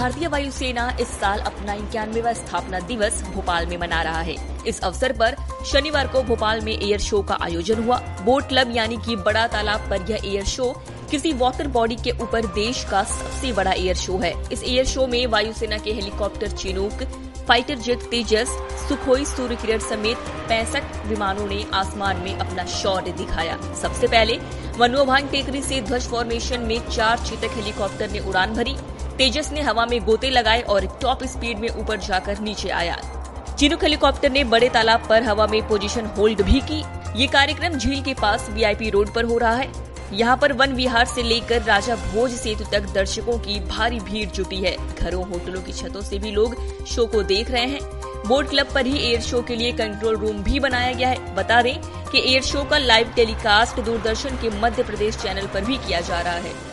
भारतीय वायुसेना इस साल अपना इक्यानवेवा स्थापना दिवस भोपाल में मना रहा है। इस अवसर पर शनिवार को भोपाल में एयर शो का आयोजन हुआ। बोट क्लब यानी कि बड़ा तालाब पर यह एयर शो किसी वाटर बॉडी के ऊपर देश का सबसे बड़ा एयर शो है। इस एयर शो में वायुसेना के helicopter Chinook, fighter jet Tejas, Sukhoi Surya Kiran समेत पैंसठ विमानों ने आसमान में अपना शौर्य दिखाया। सबसे पहले मनोभांग टेकरी से ध्वज फॉर्मेशन में चार चेतक हेलीकॉप्टर ने उड़ान भरी। तेजस ने हवा में गोते लगाए और टॉप स्पीड में ऊपर जाकर नीचे आया। चिनुक हेलीकॉप्टर ने बड़े तालाब पर हवा में पोजीशन होल्ड भी की। ये कार्यक्रम झील के पास वीआईपी रोड पर हो रहा है। यहाँ पर वन विहार से लेकर राजा भोज सेतु तक दर्शकों की भारी भीड़ जुटी है। घरों, होटलों की छतों से भी लोग शो को देख रहे हैं। बोट क्लब पर ही एयर शो के लिए कंट्रोल रूम भी बनाया गया है। बता दें कि एयर शो का लाइव टेलीकास्ट दूरदर्शन के मध्य प्रदेश चैनल पर भी किया जा रहा है।